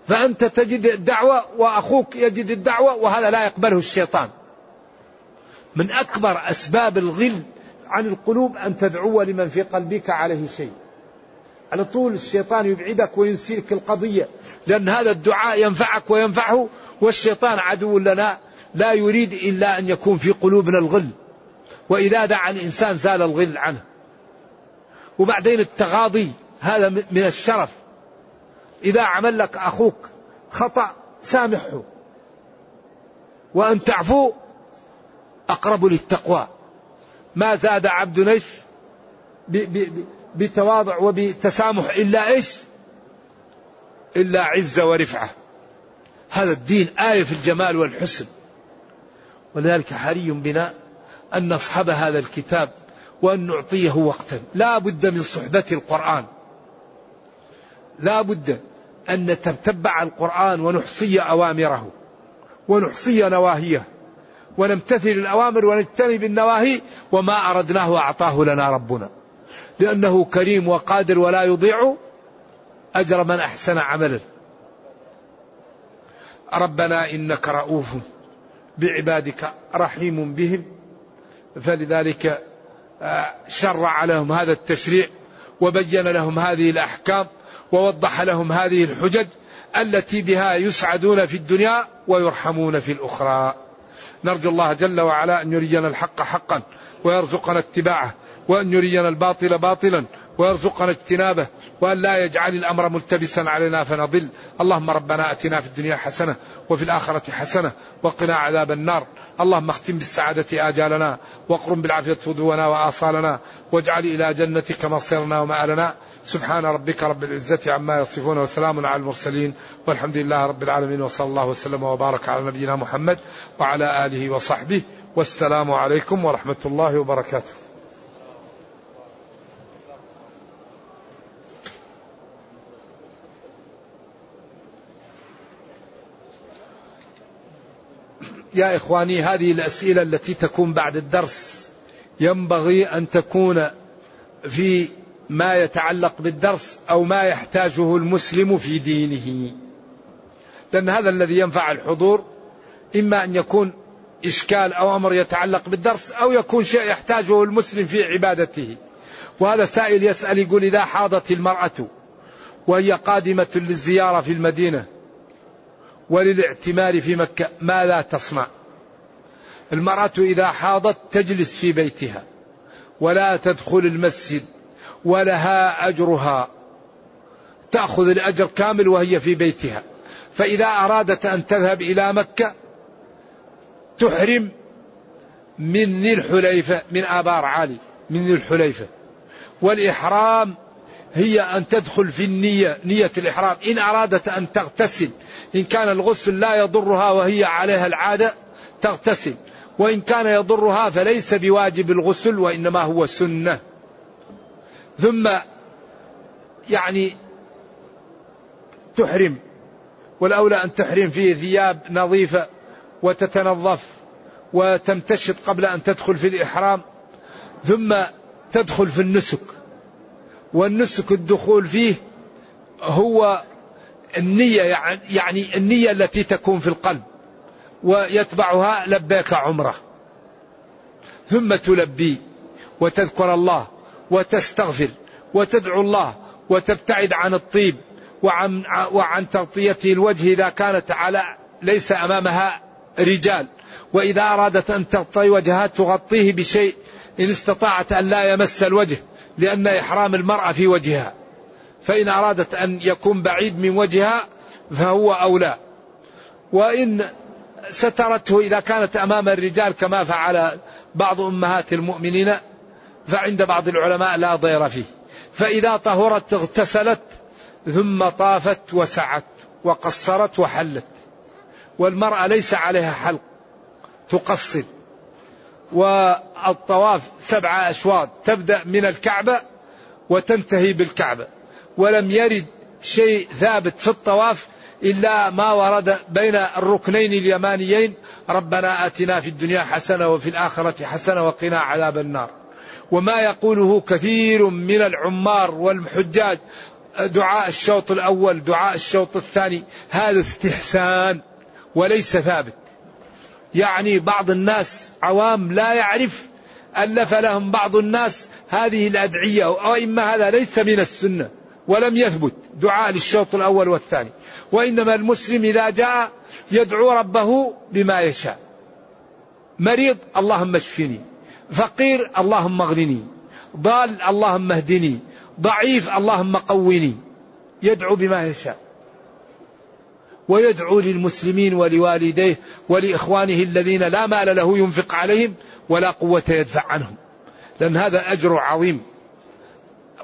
فأنت تجد الدعوة وأخوك يجد الدعوة وهذا لا يقبله الشيطان. من أكبر أسباب الغل عن القلوب أن تدعو لمن في قلبك عليه شيء. على طول الشيطان يبعدك وينسيك القضية. لأن هذا الدعاء ينفعك وينفعه والشيطان عدو لنا لا يريد إلا أن يكون في قلوبنا الغل. وإذا دعا الإنسان زال الغل عنه. وبعدين التغاضي هذا من الشرف. إذا عمل لك أخوك خطأ سامحه. وأن تعفو أقرب للتقوى. ما زاد عبد إيش بتواضع وبتسامح إلا إيش؟ إلا عزة ورفعة. هذا الدين آية في الجمال والحسن. ولذلك حري بنا أن نصحب هذا الكتاب وأن نعطيه وقتا. لا بد من صحبة القرآن. لا بد أن نتتبع القرآن ونحصي أوامره ونحصي نواهيه ونمتثل الأوامر ونجتنب النواهي وما أردناه أعطاه لنا ربنا. لأنه كريم وقادر ولا يضيع أجر من أحسن عملا ربنا إنك رؤوف بعبادك رحيم بهم. فلذلك آه، شرع لهم هذا التشريع وبين لهم هذه الأحكام ووضح لهم هذه الحجج التي بها يسعدون في الدنيا ويرحمون في الأخرى. نرجو الله جل وعلا أن يرينا الحق حقا ويرزقنا اتباعه وأن يرينا الباطل باطلا ويرزقنا اجتنابه وأن لا يجعل الأمر ملتبسا علينا فنضل. اللهم ربنا أتنا في الدنيا حسنة وفي الآخرة حسنة وقنا عذاب النار. اللهم اختم بالسعادة آجالنا واقرم بالعافية غدونا وآصالنا واجعل إلى جنتك مصيرنا ومآلنا. سبحان ربك رب العزة عما يصفون وسلام على المرسلين والحمد لله رب العالمين وصلى الله وسلم وبارك على نبينا محمد وعلى آله وصحبه. والسلام عليكم ورحمة الله وبركاته. يا إخواني هذه الأسئلة التي تكون بعد الدرس. ينبغي أن تكون في ما يتعلق بالدرس أو ما يحتاجه المسلم في دينه. لأن هذا الذي ينفع الحضور إما أن يكون إشكال أو أمر يتعلق بالدرس أو يكون شيء يحتاجه المسلم في عبادته. وهذا سائل يسأل يقول إذا حاضت المرأة وهي قادمة للزيارة في المدينة وللاعتمار في مكة ماذا تصنع. المرأة إذا حاضت تجلس في بيتها ولا تدخل المسجد ولها أجرها. تأخذ الأجر كامل وهي في بيتها. فإذا أرادت أن تذهب إلى مكة تحرم من ذي الحليفة من آبار عالي من ذي الحليفة. والإحرام هي أن تدخل في النية نية الإحرام. إن أرادت أن تغتسل إن كان الغسل لا يضرها وهي عليها العادة تغتسل. وإن كان يضرها فليس بواجب الغسل وإنما هو سنة. ثم يعني تحرم. والأولى أن تحرم فيه ثياب نظيفة وتتنظف وتمتشط قبل أن تدخل في الإحرام. ثم تدخل في النسك. والنسك الدخول فيه هو النية يعني النية التي تكون في القلب ويتبعها لبيك عمرة. ثم تلبي وتذكر الله وتستغفر وتدعو الله وتبتعد عن الطيب وعن وعن تغطية الوجه إذا كانت على ليس أمامها رجال. وإذا أرادت أن تغطي وجهها تغطيه بشيء إن استطاعت أن لا يمس الوجه. لأن إحرام المرأة في وجهها. فإن أرادت أن يكون بعيد من وجهها فهو أولى. وإن سترته إذا كانت أمام الرجال كما فعل بعض أمهات المؤمنين فعند بعض العلماء لا ضير فيه. فإذا طهرت اغتسلت ثم طافت وسعت وقصرت وحلت. والمرأة ليس عليها حلق تقصر. والطواف سبع أشواط. تبدأ من الكعبة وتنتهي بالكعبة. ولم يرد شيء ثابت في الطواف إلا ما ورد بين الركنين اليمانيين. ربنا آتنا في الدنيا حسنة وفي الآخرة حسنة وقنا عذاب النار. وما يقوله كثير من العمار والحجاج دعاء الشوط الأول دعاء الشوط الثاني هذا استحسان وليس ثابت. يعني بعض الناس عوام لا يعرف ألف لهم بعض الناس هذه الأدعية وإما هذا ليس من السنة ولم يثبت. دعاء للشوط الأول والثاني. وإنما المسلم إذا جاء يدعو ربه بما يشاء. مريض اللهم اشفني. فقير اللهم اغنني. ضال اللهم اهدني. ضعيف اللهم قوني. يدعو بما يشاء. ويدعو للمسلمين ولوالديه ولإخوانه الذين لا مال له ينفق عليهم ولا قوة يدفع عنهم. لأن هذا أجر عظيم.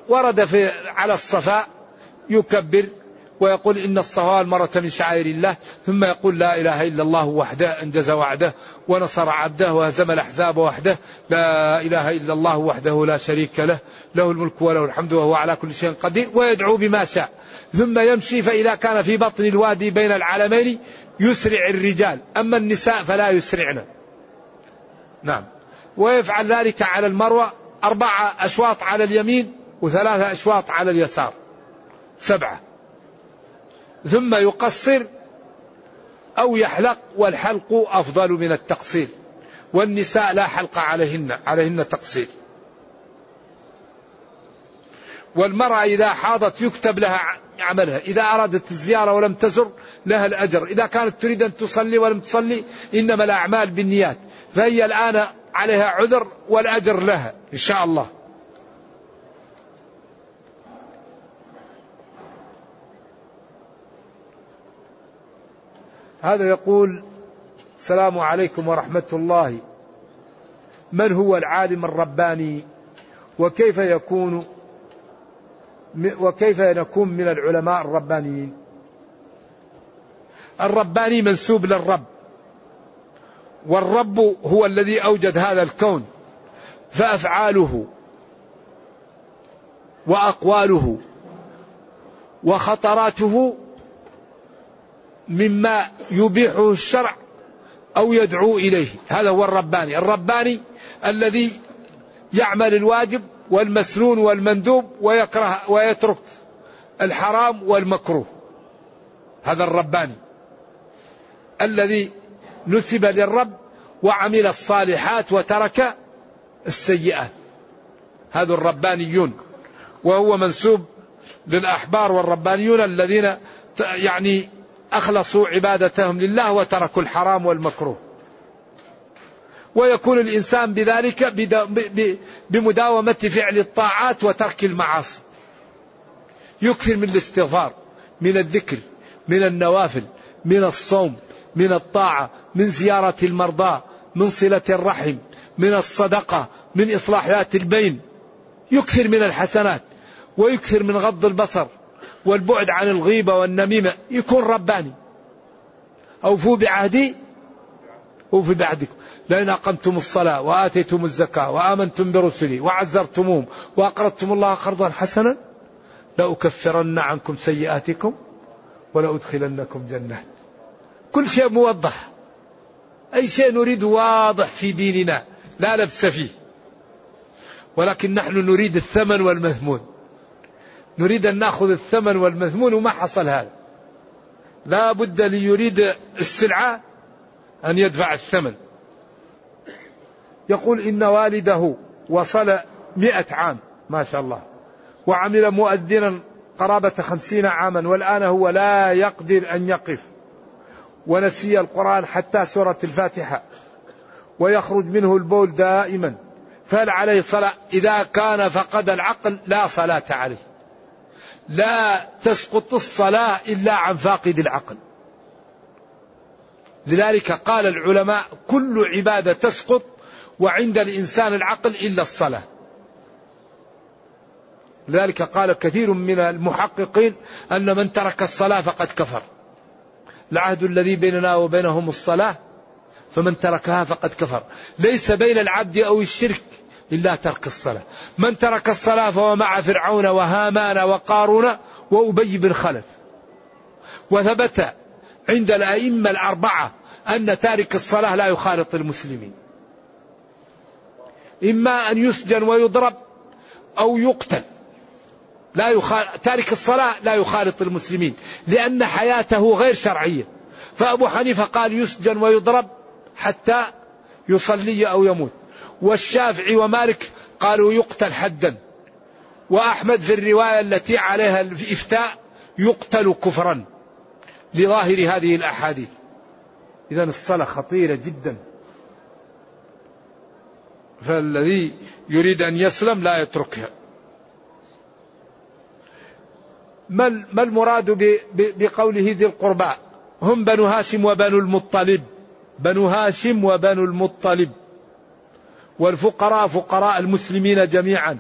ورد في على الصفاء يكبر ويقول إن الصفا والمرة من شعائر الله ثم يقول لا إله إلا الله وحده أنجز وعده ونصر عبده وهزم الأحزاب وحده لا إله إلا الله وحده لا شريك له له الملك وله الحمد وهو على كل شيء قدير ويدعو بما شاء. ثم يمشي فإذا كان في بطن الوادي بين العالمين يسرع الرجال. أما النساء فلا يسرعن. نعم. ويفعل ذلك على المروة أربعة أشواط على اليمين وثلاثة أشواط على اليسار. سبعة. ثم يقصر أو يحلق والحلق أفضل من التقصير والنساء لا حلق عليهن عليهن تقصير. والمرأة إذا حاضت يكتب لها عملها إذا أرادت الزيارة ولم تزر لها الأجر إذا كانت تريد أن تصلي ولم تصلي إنما الأعمال بالنيات فهي الآن عليها عذر والأجر لها إن شاء الله. هذا يقول السلام عليكم ورحمة الله. من هو العالم الرباني؟ وكيف يكون وكيف نكون من العلماء الربانيين؟ الرباني منسوب للرب. والرب هو الذي أوجد هذا الكون. فأفعاله وأقواله وخطراته مما يبيحه الشرع أو يدعو إليه. هذا هو الرباني. الرباني الذي يعمل الواجب والمسنون والمندوب ويكره ويترك الحرام والمكروه. هذا الرباني الذي نسب للرب وعمل الصالحات وترك السيئات. هذا الربانيون. وهو منسوب للأحبار والربانيون الذين يعني أخلصوا عبادتهم لله وتركوا الحرام والمكروه. ويكون الإنسان بذلك بمداومة فعل الطاعات وترك المعاصي. يكثر من الاستغفار من الذكر من النوافل من الصوم من الطاعة من زيارة المرضى من صلة الرحم من الصدقة من إصلاح ذات البين. يكثر من الحسنات ويكثر من غض البصر. والبعد عن الغيبة والنميمة. يكون رباني. أوفوا بعهدي. أوفوا بعهدكم. لئن أقمتم الصلاة وآتيتم الزكاة وآمنتم برسلي وعزرتموهم وأقرضتم الله قرضا حسنا لأكفرن عنكم سيئاتكم ولأدخلنكم جنات. كل شيء موضح. أي شيء نريد واضح في ديننا لا لبس فيه. ولكن نحن نريد الثمن والمثمون. نريد أن نأخذ الثمن والمثمون وما حصل هذا. لا بد ليريد السلعة أن يدفع الثمن. يقول إن والده وصل مئة عام ما شاء الله وعمل مؤذنا قرابة خمسين عاما والآن هو لا يقدر أن يقف. ونسي القرآن حتى سورة الفاتحة. ويخرج منه البول دائما. فهل عليه صلاة إذا كان فقد العقل لا صلاة عليه. لا تسقط الصلاة إلا عن فاقد العقل. لذلك قال العلماء كل عبادة تسقط وعند الإنسان العقل إلا الصلاة. لذلك قال كثير من المحققين أن من ترك الصلاة فقد كفر. العهد الذي بيننا وبينهم الصلاة فمن تركها فقد كفر. ليس بين العبد أو الشرك إلا ترك الصلاة. من ترك الصلاة فهو مع فرعون وهامان وقارون وأبي بن خلف. وثبت عند الأئمة الأربعة أن تارك الصلاة لا يخالط المسلمين. إما أن يسجن ويضرب أو يقتل. لا يخال... تارك الصلاة لا يخالط المسلمين لأن حياته غير شرعية. فأبو حنيفة قال يسجن ويضرب حتى يصلي أو يموت. والشافعي ومالك قالوا يقتل حدا. وأحمد في الرواية التي عليها الإفتاء يقتل كفرا لظاهر هذه الأحاديث. إذا الصلاة خطيرة جدا. فالذي يريد أن يسلم لا يتركها. ما المراد بقوله ذي القربى؟ هم بنو هاشم وبنو المطلب. بنو هاشم وبنو المطلب. والفقراء فقراء المسلمين جميعا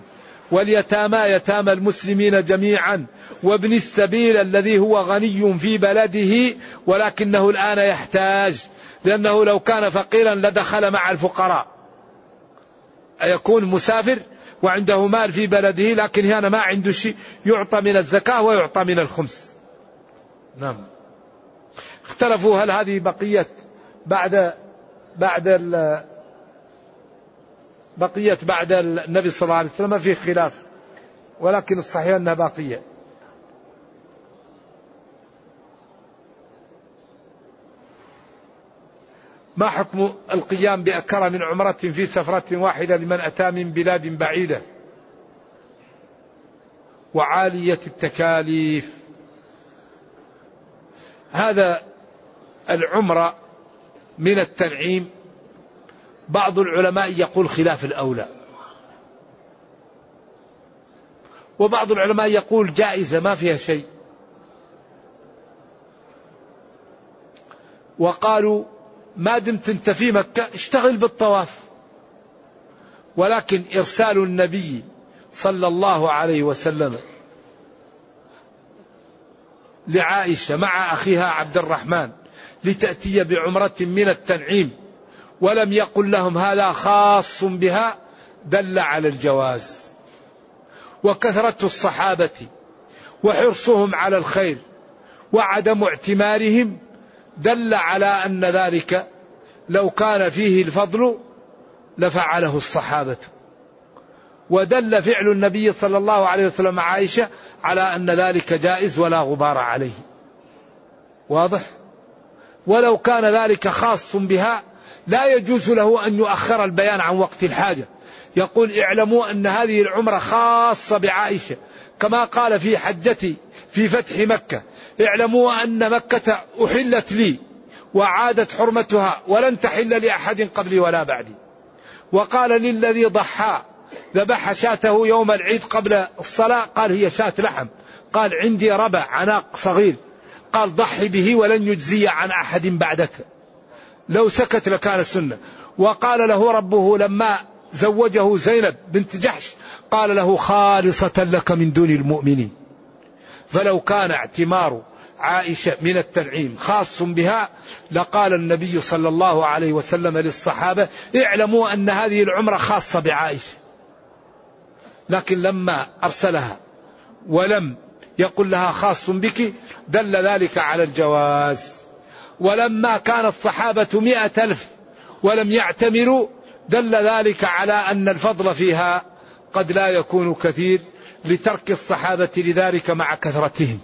واليتامى يتامى المسلمين جميعا وابن السبيل الذي هو غني في بلده ولكنه الآن يحتاج لأنه لو كان فقيرا لدخل مع الفقراء. يكون مسافر وعنده مال في بلده لكن هنا ما عنده شيء يعطى من الزكاة ويعطى من الخمس. نعم. اختلفوا هل هذه بقية بعد بعد بقية بعد النبي صلى الله عليه وسلم في خلاف ولكن الصحيح أنها باقية. ما حكم القيام بأكرة من عمرة في سفرة واحدة لمن أتى من بلاد بعيدة؟ وعالية التكاليف. هذا العمرة من التنعيم بعض العلماء يقول خلاف الأولى. وبعض العلماء يقول جائزة ما فيها شيء. وقالوا ما دمت انت في مكة اشتغل بالطواف. ولكن إرسال النبي صلى الله عليه وسلم لعائشة مع أخيها عبد الرحمن لتأتي بعمرة من التنعيم. ولم يقل لهم هذا خاص بها دل على الجواز. وكثرة الصحابة وحرصهم على الخير وعدم اعتمارهم دل على أن ذلك لو كان فيه الفضل لفعله الصحابة. ودل فعل النبي صلى الله عليه وسلم عائشة على أن ذلك جائز ولا غبار عليه. واضح؟ ولو كان ذلك خاص بها لا يجوز له أن يؤخر البيان عن وقت الحاجة. يقول اعلموا أن هذه العمرة خاصة بعائشة. كما قال في حجتي في فتح مكة. اعلموا أن مكة أحلت لي وعادت حرمتها ولن تحل لأحد قبلي ولا بعدي. وقال للذي ضحى ذبح شاته يوم العيد قبل الصلاة. قال هي شاة لحم. قال عندي ربع عناق صغير. قال ضحي به ولن يجزي عن أحد بعدك. لو سكت لكان السنة. وقال له ربه لما زوجه زينب بنت جحش قال له خالصة لك من دون المؤمنين. فلو كان اعتمار عائشة من التنعيم خاص بها لقال النبي صلى الله عليه وسلم للصحابة اعلموا أن هذه العمرة خاصة بعائشة. لكن لما أرسلها ولم يقل لها خاص بك دل ذلك على الجواز. ولما كان الصحابة مئة ألف ولم يعتمروا دل ذلك على أن الفضل فيها قد لا يكون كثير لترك الصحابة لذلك مع كثرتهم.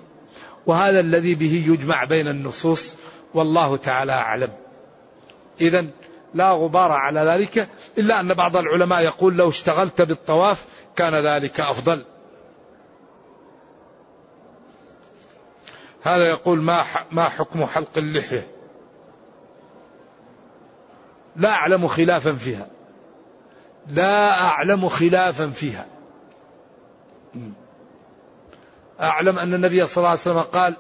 وهذا الذي به يجمع بين النصوص والله تعالى أعلم. إذا لا غبار على ذلك إلا أن بعض العلماء يقول لو اشتغلت بالطواف كان ذلك أفضل. هذا يقول ما ما حكم حلق اللحية؟ لا أعلم خلافا فيها. لا أعلم خلافا فيها. أعلم أن النبي صلى الله عليه وسلم قال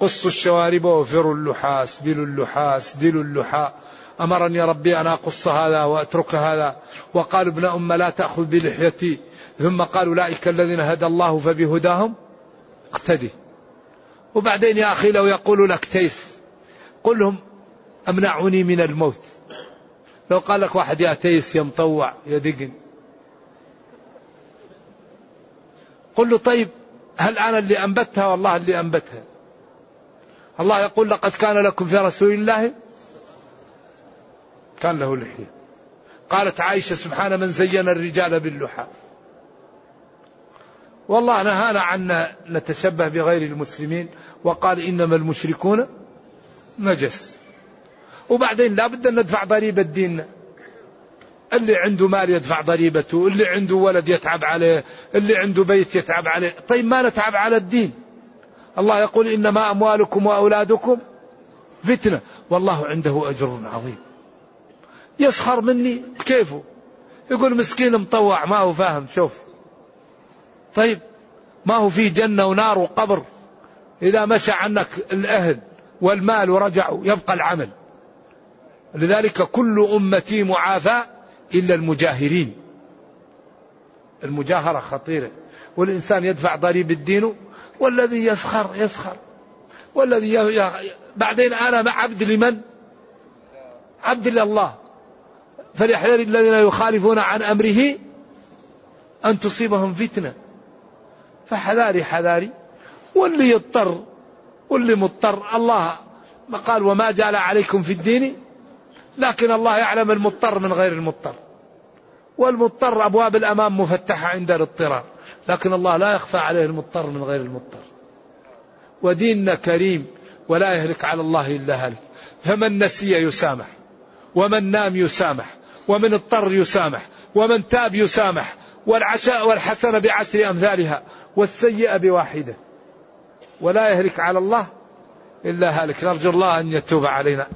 قصوا الشوارب وفروا اللحى اسبلوا اللحى اسدلوا اللحى أمرني ربي أن أقص هذا وأترك هذا. وقال ابن أم لا تأخذ بلحيتي. ثم قال أولئك الذين هدى الله فبهداهم. اقتدي. وبعدين يا أخي لو يقول لك تيس قل لهم أمنعوني من الموت. لو قال لك واحد يا تيس يا مطوع يا دقن. قل له طيب هل أنا اللي أنبتها والله اللي أنبتها؟ الله يقول لقد كان لكم في رسول الله. كان له لحية. قالت عائشة سبحان من زين الرجال باللحى. والله نهانا عن نتشبه بغير المسلمين وقال إنما المشركون نجس. وبعدين لا بد أن ندفع ضريبة ديننا اللي عنده مال يدفع ضريبته اللي عنده ولد يتعب عليه اللي عنده بيت يتعب عليه. طيب ما نتعب على الدين؟ الله يقول إنما أموالكم وأولادكم فتنة. والله عنده أجر عظيم. يسخر مني كيفه؟ يقول مسكين مطوع ما هو فاهم شوف. طيب ما هو في جنة ونار وقبر؟ إذا مشى عنك الأهل والمال ورجعوا يبقى العمل. لذلك كل أمتي معافى إلا المجاهرين. المجاهرة خطيرة. والإنسان يدفع ضريب الدين والذي يسخر يسخر. والذي ي... بعدين أنا عبد لمن؟ عبد لله. فليحذر الذين يخالفون عن أمره أن تصيبهم فتنة. فحذاري حذاري واللي يضطر واللي مضطر. الله ما قال وما جعل عليكم في الدين لكن الله يعلم المضطر من غير المضطر. والمضطر أبواب الأمام مفتحة عند الاضطرار لكن الله لا يخفى عليه المضطر من غير المضطر. وديننا كريم ولا يهلك على الله إلا هلك. فمن نسي يسامح ومن نام يسامح ومن اضطر يسامح ومن تاب يسامح والعشاء والحسنة بعشر أمثالها. والسيئة بواحدة. ولا يهلك على الله إلا هالك. نرجو الله أن يتوب علينا.